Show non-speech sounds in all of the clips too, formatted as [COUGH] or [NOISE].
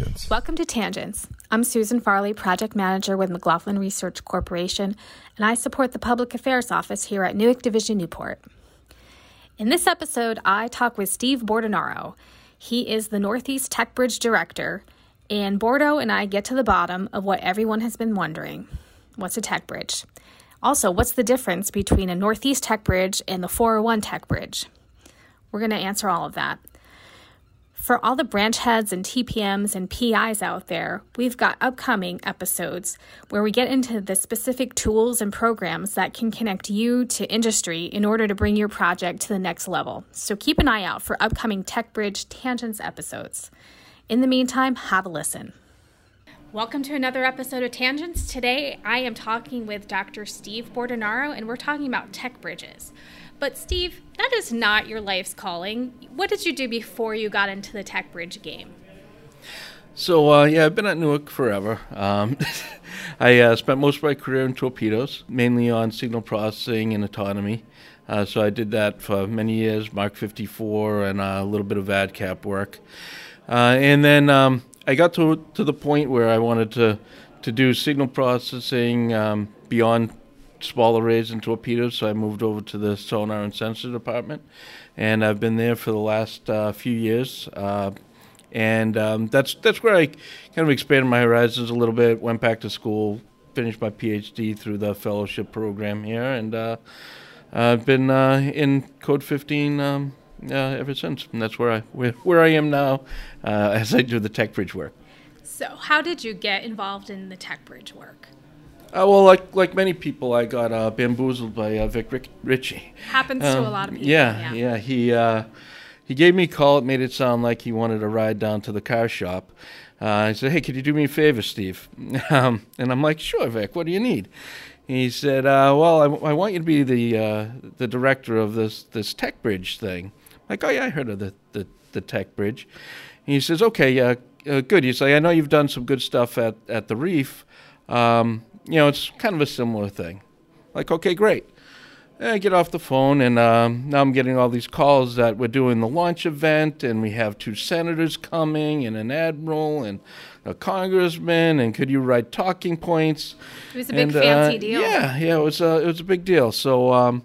Tangents. Welcome to Tangents. I'm Susan Farley, Project Manager with McLaughlin Research Corporation, and I support the Public Affairs Office here at NUWC Division Newport. In this episode, I talk with Steve Bordonaro. He is the Northeast Tech Bridge Director, and Bordo and I get to the bottom of what everyone has been wondering what's a tech bridge? Also, what's the difference between a Northeast Tech Bridge and the 401 Tech Bridge? We're going to answer all of that. For all the branch heads and TPMs and PIs out there, we've got upcoming episodes where we get into the specific tools and programs that can connect you to industry in order to bring your project to the next level. So keep an eye out for upcoming TechBridge Tangents episodes. In the meantime, have a listen. Welcome to another episode of Tangents. Today I am talking with Dr. Steve Bordonaro and we're talking about tech bridges. But, Steve, that is not your life's calling. What did you do before you got into the tech bridge game? So, uh, yeah, I've been at NUWC forever. Um, [LAUGHS] I uh, spent most of my career in torpedoes, mainly on signal processing and autonomy. Uh, so I did that for many years, Mark 54, and uh, a little bit of ADCAP work. Uh, and then um, I got to to the point where I wanted to to do signal processing um, beyond small arrays and torpedoes, so I moved over to the sonar and sensor department, and I've been there for the last uh, few years. Uh, and um, that's that's where I kind of expanded my horizons a little bit. Went back to school, finished my PhD through the fellowship program here, and uh, I've been uh, in Code 15 um, uh, ever since. And that's where I where, where I am now uh, as I do the tech bridge work. So, how did you get involved in the tech bridge work? Uh, well, like like many people, I got uh, bamboozled by uh, Vic Ric- Ritchie. Happens um, to a um, lot of people. Yeah, yeah. yeah he uh, he gave me a call. It made it sound like he wanted a ride down to the car shop. Uh, I said, "Hey, could you do me a favor, Steve?" [LAUGHS] Um, and I'm like, "Sure, Vic. What do you need?" he said, uh, "Well, I, I, want you to be the the director of this this tech bridge thing." I'm like, oh yeah, I heard of the the, the tech bridge. And he says, "Okay, uh, good." He's like, "I know you've done some good stuff at at the reef." Um, you know, it's kind of a similar thing. Like, okay, great. I get off the phone, and um, now I'm getting all these calls that we're doing the launch event, and we have two senators coming, and an admiral, and a congressman, and could you write talking points? It was a big and, fancy uh, deal. Yeah, yeah, it was a it was a big deal. So, um,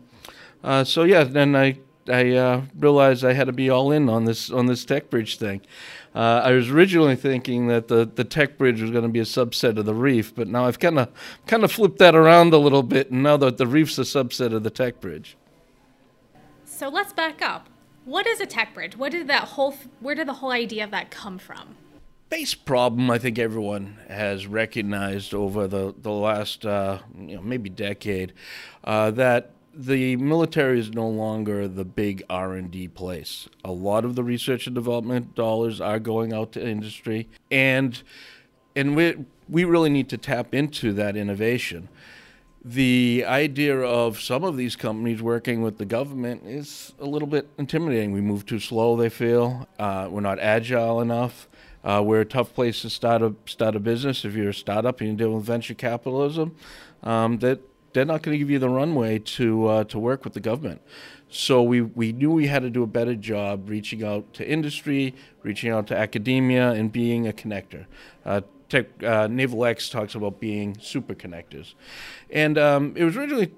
uh, so yeah, then I I uh, realized I had to be all in on this on this tech bridge thing. Uh, I was originally thinking that the, the tech bridge was going to be a subset of the reef, but now I've kind of kind of flipped that around a little bit, and now that the reef's a subset of the tech bridge. So let's back up. What is a tech bridge? What did that whole where did the whole idea of that come from? Base problem I think everyone has recognized over the the last uh, you know maybe decade uh, that the military is no longer the big R&D place. A lot of the research and development dollars are going out to industry and and we we really need to tap into that innovation. The idea of some of these companies working with the government is a little bit intimidating. We move too slow, they feel. Uh, we're not agile enough. Uh, we're a tough place to start a start a business if you're a startup and you deal with venture capitalism. Um, that they're not going to give you the runway to uh, to work with the government. So we, we knew we had to do a better job reaching out to industry, reaching out to academia, and being a connector. Uh, tech, uh, NavalX talks about being super connectors, and um, it was originally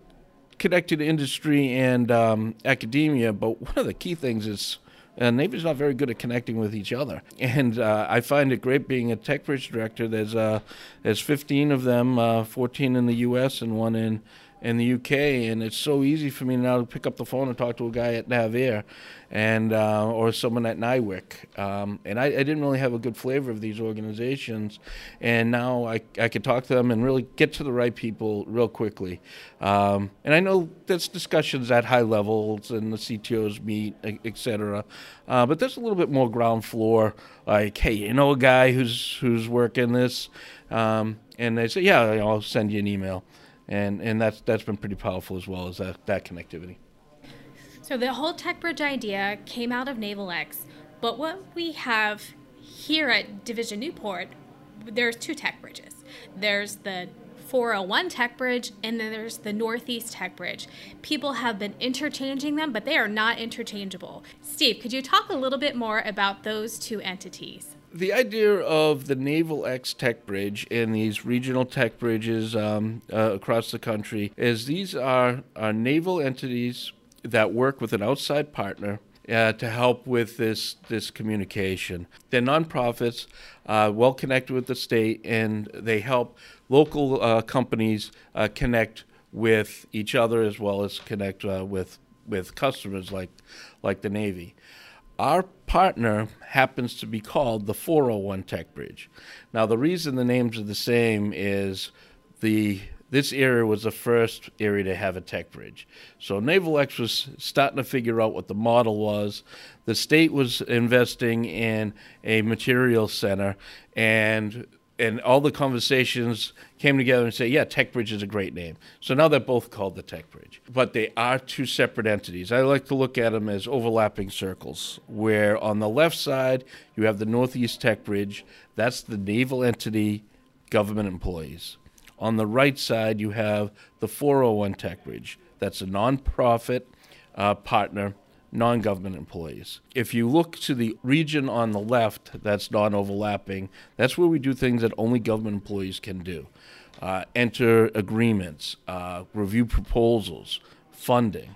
connected to industry and um, academia. But [LAUGHS] one of the key things is uh, Navy's not very good at connecting with each other, [LAUGHS] and uh, I find it great being a tech bridge director. There's uh, there's 15 of them, uh, 14 in the U.S. and one in in the UK, and it's so easy for me now to pick up the phone and talk to a guy at Navair, and uh, or someone at NIWC. Um, and I, I, didn't really have a good flavor of these organizations, and now I, I can talk to them and really get to the right people real quickly. Um, and I know there's discussions at high levels and the CTOs meet, etc. Uh, but there's a little bit more ground floor, like, hey, you know a guy who's who's working this, um, and they say, yeah, I'll send you an email and and that's that's been pretty powerful as well as that, that connectivity. So the whole tech bridge idea came out of NavalX, but what we have here at Division Newport, there's two tech bridges. There's the 401 Tech Bridge, and then there's the Northeast Tech Bridge. People have been interchanging them, but they are not interchangeable. Steve, could you talk a little bit more about those two entities? The idea of the NavalX Tech Bridge and these regional tech bridges um, uh, across the country is these are, are naval entities that work with an outside partner uh, to help with this this communication. They're nonprofits, uh, well connected with the state, and they help local uh, companies uh, connect with each other as well as connect uh, with with customers like like the Navy. Our partner happens to be called the 401 Tech Bridge. Now, the reason the names are the same is the this area was the first area to have a tech bridge. So NavalX was starting to figure out what the model was. The state was investing in a material center, and and all the conversations came together and say, yeah, Tech Bridge is a great name. So now they're both called the Tech Bridge, but they are two separate entities. I like to look at them as overlapping circles, where on the left side you have the Northeast Tech Bridge. That's the naval entity, government employees. On the right side, you have the 401 Tech Bridge. That's a nonprofit uh, partner, non government employees. If you look to the region on the left that's non overlapping, that's where we do things that only government employees can do uh, enter agreements, uh, review proposals, funding.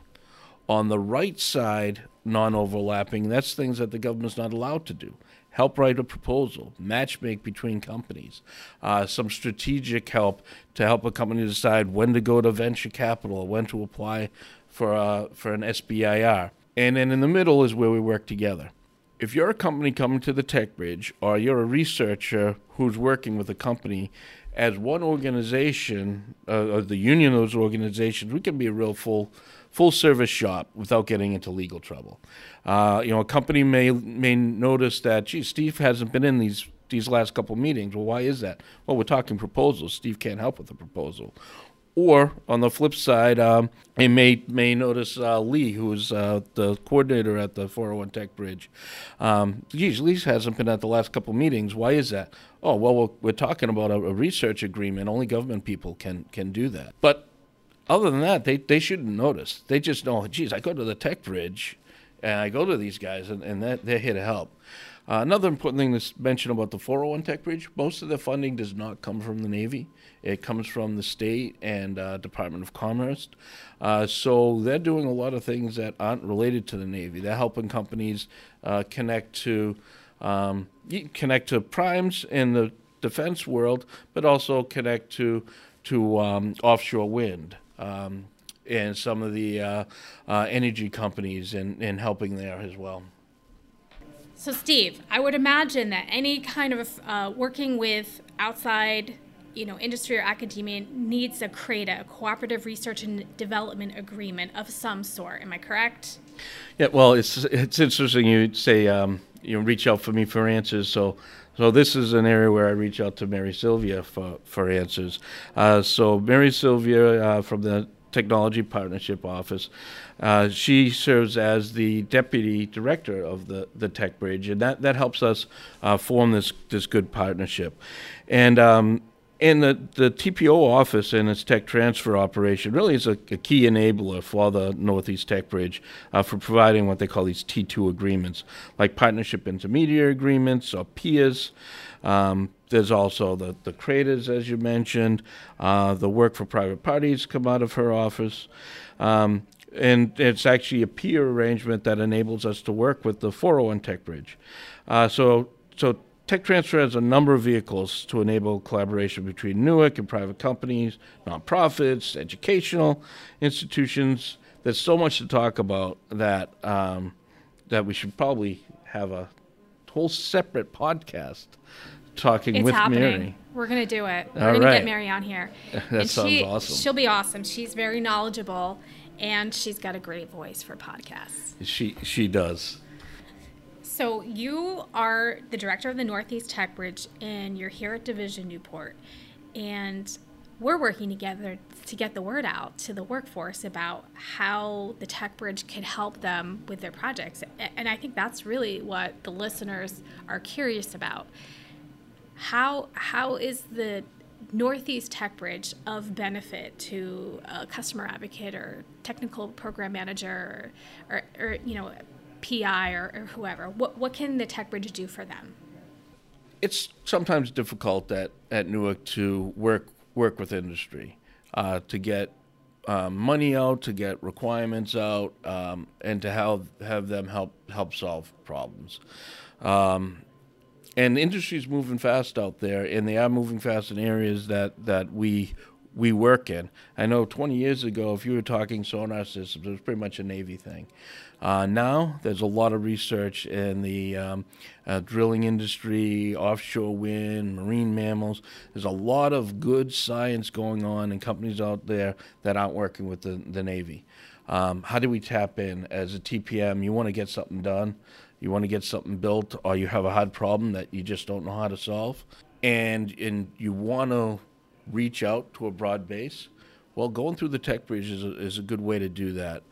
On the right side, non overlapping, that's things that the government's not allowed to do help write a proposal, matchmake between companies, uh, some strategic help to help a company decide when to go to venture capital, when to apply for, uh, for an SBIR. And then in the middle is where we work together. If you're a company coming to the Tech Bridge, or you're a researcher who's working with a company, as one organization, uh, or the union of those organizations, we can be a real full full service shop without getting into legal trouble. Uh, you know, a company may may notice that, gee, Steve hasn't been in these these last couple meetings. Well, why is that? Well, we're talking proposals. Steve can't help with the proposal. Or on the flip side, um, they may may notice uh, Lee, who's uh, the coordinator at the 401 Tech Bridge. Um, geez, Lee hasn't been at the last couple meetings. Why is that? Oh, well, we're, we're talking about a, a research agreement. Only government people can can do that. But other than that, they, they shouldn't notice. They just know, geez, I go to the tech bridge and I go to these guys and, and they're, they're here to help. Uh, another important thing to mention about the 401 Tech Bridge most of the funding does not come from the Navy, it comes from the state and uh, Department of Commerce. Uh, so they're doing a lot of things that aren't related to the Navy. They're helping companies uh, connect to. Um, connect to primes in the defense world, but also connect to to um, offshore wind um, and some of the uh, uh, energy companies and, and helping there as well. So, Steve, I would imagine that any kind of uh, working with outside, you know, industry or academia needs to create a cooperative research and development agreement of some sort. Am I correct? Yeah. Well, it's it's interesting you say um, you know reach out for me for answers. So. So this is an area where I reach out to Mary Sylvia for, for answers. Uh, so Mary Sylvia uh, from the Technology Partnership Office. Uh, she serves as the deputy director of the, the Tech Bridge, and that, that helps us uh, form this, this good partnership. And um, and the, the TPO office and its tech transfer operation really is a, a key enabler for the Northeast Tech Bridge uh, for providing what they call these T2 agreements, like partnership intermediary agreements or PIAs. Um, there's also the, the CRADAs, as you mentioned. Uh, the work for private parties come out of her office. Um, and it's actually a peer arrangement that enables us to work with the 401 Tech Bridge. Uh, so, so Tech Transfer has a number of vehicles to enable collaboration between NUWC and private companies, nonprofits, educational institutions. There's so much to talk about that um, that we should probably have a whole separate podcast talking it's with happening. Mary. We're gonna do it. We're All gonna right. get Mary on here. [LAUGHS] that and sounds she, awesome. She'll be awesome. She's very knowledgeable, and she's got a great voice for podcasts. She she does. So you are the director of the Northeast Tech Bridge, and you're here at Division Newport, and we're working together to get the word out to the workforce about how the Tech Bridge can help them with their projects. And I think that's really what the listeners are curious about. How how is the Northeast Tech Bridge of benefit to a customer advocate or technical program manager or, or, or you know PI or, or whoever? What, what can the Tech Bridge do for them? it's sometimes difficult at, at NUWC to work work with industry uh, to get um, money out, to get requirements out, um, and to have have them help help solve problems. Um, and industry's moving fast out there, and they are moving fast in areas that that we we work in. I know 20 years ago, if you were talking sonar systems, it was pretty much a Navy thing. Uh, now, there's a lot of research in the um, uh, drilling industry, offshore wind, marine mammals. There's a lot of good science going on in companies out there that aren't working with the, the Navy. Um, how do we tap in as a TPM? You want to get something done, you want to get something built, or you have a hard problem that you just don't know how to solve, and and you want to reach out to a broad base, well, going through the Tech Bridge is a, is a good way to do that.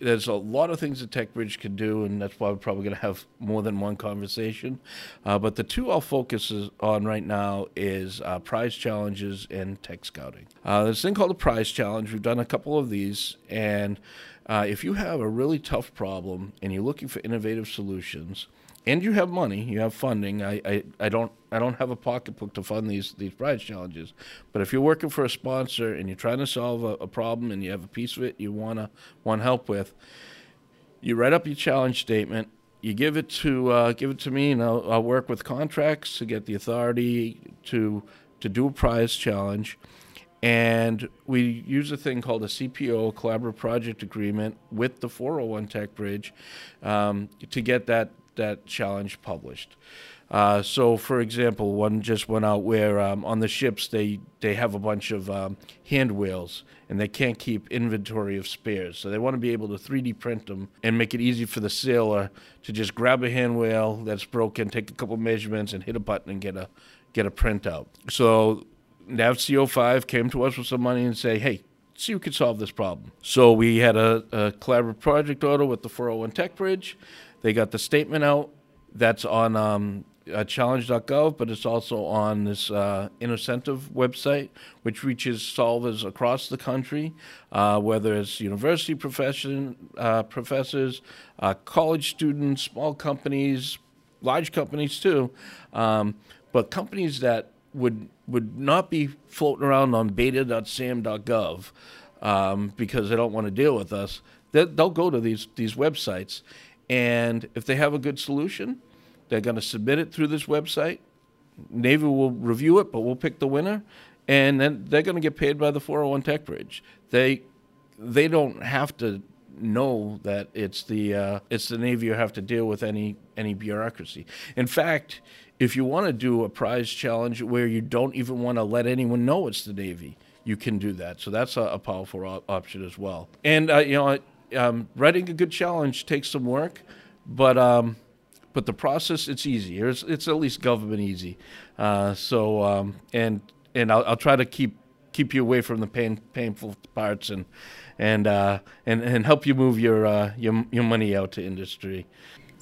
There's a lot of things that Tech Bridge can do, and that's why we're probably going to have more than one conversation. Uh, but the two I'll focus on right now is uh, prize challenges and tech scouting. Uh, there's a thing called a prize challenge. We've done a couple of these, and uh, if you have a really tough problem and you're looking for innovative solutions, and you have money, you have funding. I, I, I don't I don't have a pocketbook to fund these these prize challenges, but if you're working for a sponsor and you're trying to solve a, a problem and you have a piece of it you wanna want help with, you write up your challenge statement. You give it to uh, give it to me, and I'll, I'll work with contracts to get the authority to to do a prize challenge. And we use a thing called a CPO, Collaborative Project Agreement, with the 401 Tech Bridge um, to get that that challenge published. Uh, so, for example, one just went out where um, on the ships they, they have a bunch of um, hand wheels and they can't keep inventory of spares. So they want to be able to 3D print them and make it easy for the sailor to just grab a hand wheel that's broken, take a couple measurements, and hit a button and get a get a printout. So NAVSEA 05 came to us with some money and say, hey, see who could solve this problem. So we had a, a collaborative project order with the 401 Tech Bridge. They got the statement out. That's on um, uh, challenge.gov, but it's also on this uh, InnoCentive website, which reaches solvers across the country, uh, whether it's university profession, uh, professors, uh, college students, small companies, large companies too, um, but companies that would would not be floating around on beta.sam.gov um, because they don't want to deal with us. They'll go to these these websites and if they have a good solution, they're going to submit it through this website. Navy will review it, but we'll pick the winner, and then they're going to get paid by the 401 Tech Bridge. They they don't have to know that it's the uh, it's the Navy you have to deal with any any bureaucracy. In fact, if you want to do a prize challenge where you don't even want to let anyone know it's the Navy, you can do that. So that's a, a powerful op- option as well. And uh, you know, um, writing a good challenge takes some work, but um, but the process it's easy. It's, it's at least government easy. Uh, so um, and and I'll, I'll, try to keep keep you away from the pain, painful parts and and uh, and and help you move your uh, your your money out to industry.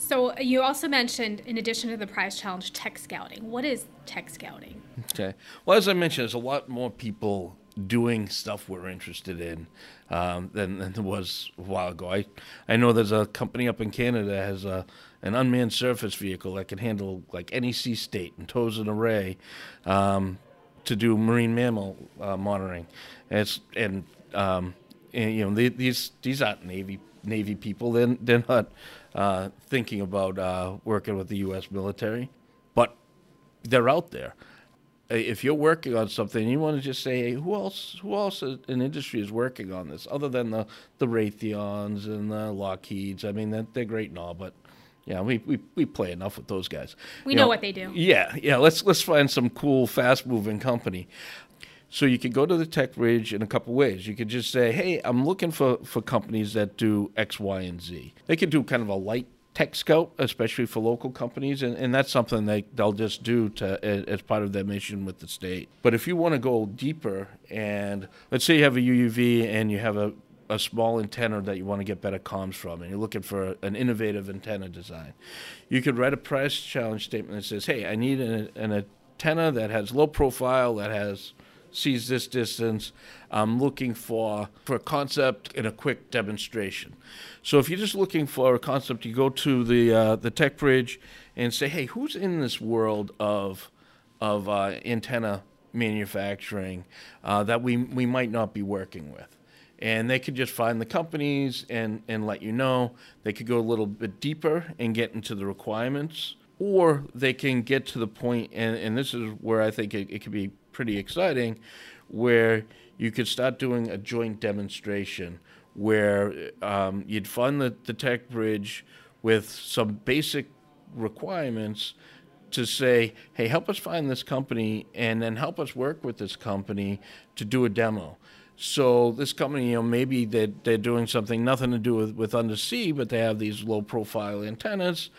So you also mentioned, in addition to the prize challenge, tech scouting. What is tech scouting? Okay. Well, as I mentioned, there's a lot more people doing stuff we're interested in um, than, [LAUGHS] than there was a while ago. I, I know there's a company up in Canada that has a, an unmanned surface vehicle that can handle like any sea state and tows an array um, to do marine mammal uh, monitoring. And it's and, um, and you know they, these these aren't navy navy people. They're, they're not uh, thinking about uh, working with the U.S. military, but they're out there if you're working on something, you want to just say, hey, who else? Who else in industry is working on this other than the the Raytheons and the Lockheeds? I mean, they're, they're great and all, but yeah, we, we, we play enough with those guys. We know, know, what they do. Yeah, yeah. Let's let's find some cool, fast moving company. So you could go to the Tech Bridge in a couple ways. You could just say, "Hey, I'm looking for for companies that do X, Y, and Z." They could do kind of a light tech scout, especially for local companies, and, and that's something they, they'll just do to as part of their mission with the state. But if you want to go deeper, and let's say you have a UUV and you have a, a small antenna that you want to get better comms from, and you're looking for an innovative antenna design, you could write a prize challenge statement that says, "Hey, I need an, an antenna that has low profile, that has sees this distance. I'm looking for for a concept and a quick demonstration. So if you're just looking for a concept, you go to the uh, the Tech Bridge and say, hey, who's in this world of of uh, antenna manufacturing uh, that we we might not be working with? and they could just find the companies and, and let you know. They could go a little bit deeper and get into the requirements, or they can get to the point, and, and this is where I think it, it could be pretty exciting, where you could start doing a joint demonstration where um, you'd fund the, the tech bridge with some basic requirements to say, hey, help us find this company and then help us work with this company to do a demo. So this company, you know, maybe they're, they're doing something nothing to do with, with undersea, but they have these low profile antennas,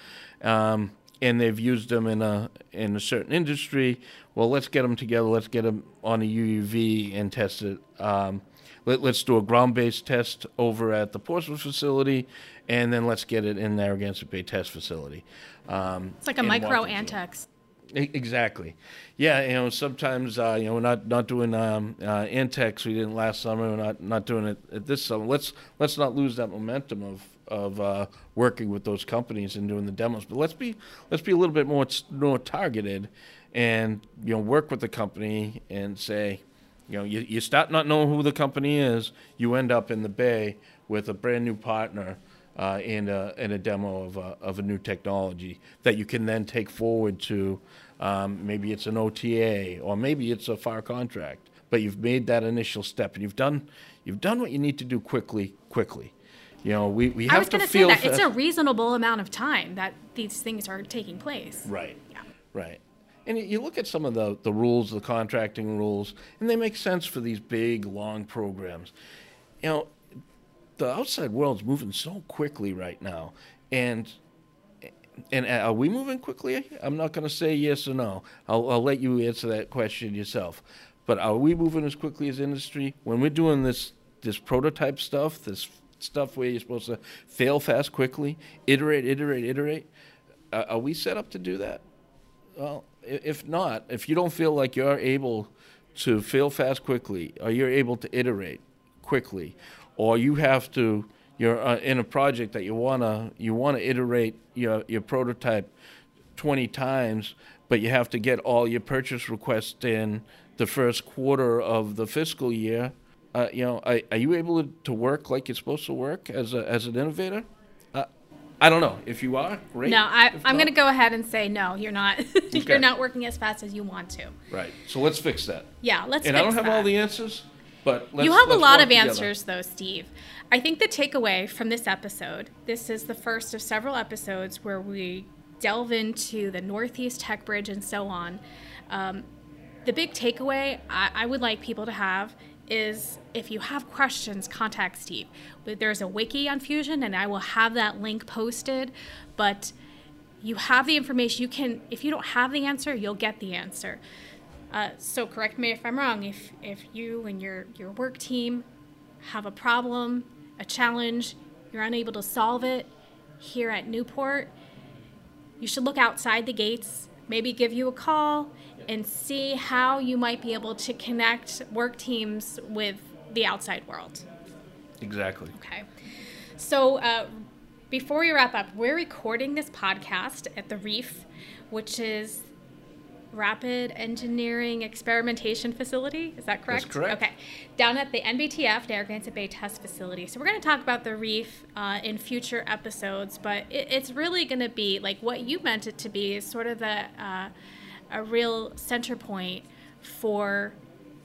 um, and they've used them in a in a certain industry. Well, let's get them together. Let's get them on a UUV and test it. Um, let, us do a ground-based test over at the Portsmouth facility, and then let's get it in the Narragansett Bay test facility. Um, it's like a micro ANTX. Exactly. Yeah, you know, sometimes uh, you know we're not not doing um, uh, ANTX. We didn't last summer. We're not not doing it at this summer. Let's let's not lose that momentum of of uh, working with those companies and doing the demos. But let's be let's be a little bit more more targeted, and you know work with the company and say, you know, you, you start not knowing who the company is, you end up in the bay with a brand new partner. Uh, in, a, in a demo of a, of a new technology that you can then take forward to um, maybe it's an OTA, or maybe it's a fire contract. But you've made that initial step, and you've done you've done what you need to do quickly, quickly. You know, we, we have I was to feel say that it's a reasonable amount of time that these things are taking place. Right. Yeah. Right. And you look at some of the, the rules, the contracting rules, and they make sense for these big, long programs. You know, the outside world's moving so quickly right now, and and uh, are we moving quickly? I'm not going to say yes or no. I'll, I'll let you answer that question yourself. But are we moving as quickly as industry when we're doing this this prototype stuff, this stuff where you're supposed to fail fast quickly, iterate, iterate, iterate? Uh, are we set up to do that? Well, if not, if you don't feel like you're able to fail fast quickly, or you're able to iterate quickly, or you have to you're uh, in a project that you wanna you wanna iterate your your prototype 20 times, but you have to get all your purchase requests in the first quarter of the fiscal year. Uh, you know, are, are, you able to work like you're supposed to work as a as an innovator? Uh, I don't know. If you are, great. No, I, am going to go ahead and say no. You're not. [LAUGHS] okay. you're not working as fast as you want to. Right. So let's fix that. Yeah, let's. And I don't have that. all the answers, but you have a lot of together. answers, though, Steve. I think the takeaway from this episode this is the first of several episodes where we delve into the Northeast Tech Bridge and so on. Um, the big takeaway I, I would like people to have is if you have questions, contact Steve. There's a wiki on Fusion, and I will have that link posted. But you have the information. You can, if you don't have the answer, you'll get the answer. Uh, so correct me if I'm wrong. If if you and your your work team have a problem a challenge, you're unable to solve it here at Newport, you should look outside the gates, maybe give you a call, and see how you might be able to connect work teams with the outside world. Exactly. Okay. So, uh, before we wrap up, we're recording this podcast at the Reef, which is Rapid Engineering Experimentation Facility. Is that correct? That's correct. Okay. Down at the NBTF, Narragansett Bay Test Facility. So we're going to talk about the reef uh, in future episodes, but it, it's really going to be like what you meant it to be is sort of the, uh, a real center point for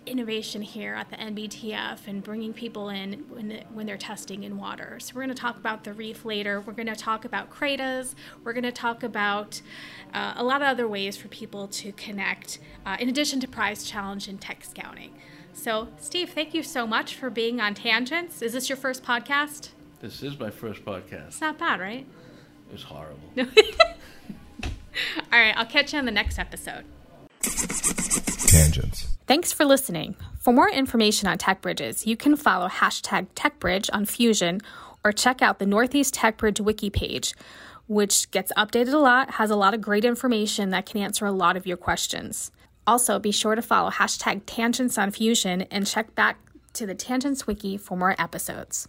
innovation here at the NBTF and bringing people in when, when they're testing in water. So we're going to talk about the reef later. We're going to talk about CRADAs. We're going to talk about uh, a lot of other ways for people to connect, uh, in addition to prize challenge and tech scouting. So, Steve, thank you so much for being on Tangents. Is this your first podcast? This is my first podcast. It's not bad, right? It was horrible. [LAUGHS] All right, I'll catch you on the next episode. Tangents. Thanks for listening. For more information on Tech Bridges, you can follow hashtag TechBridge on Fusion or check out the Northeast Tech Bridge wiki page, which gets updated a lot, has a lot of great information that can answer a lot of your questions. Also, be sure to follow hashtag tangents on fusion and check back to the Tangents Wiki for more episodes.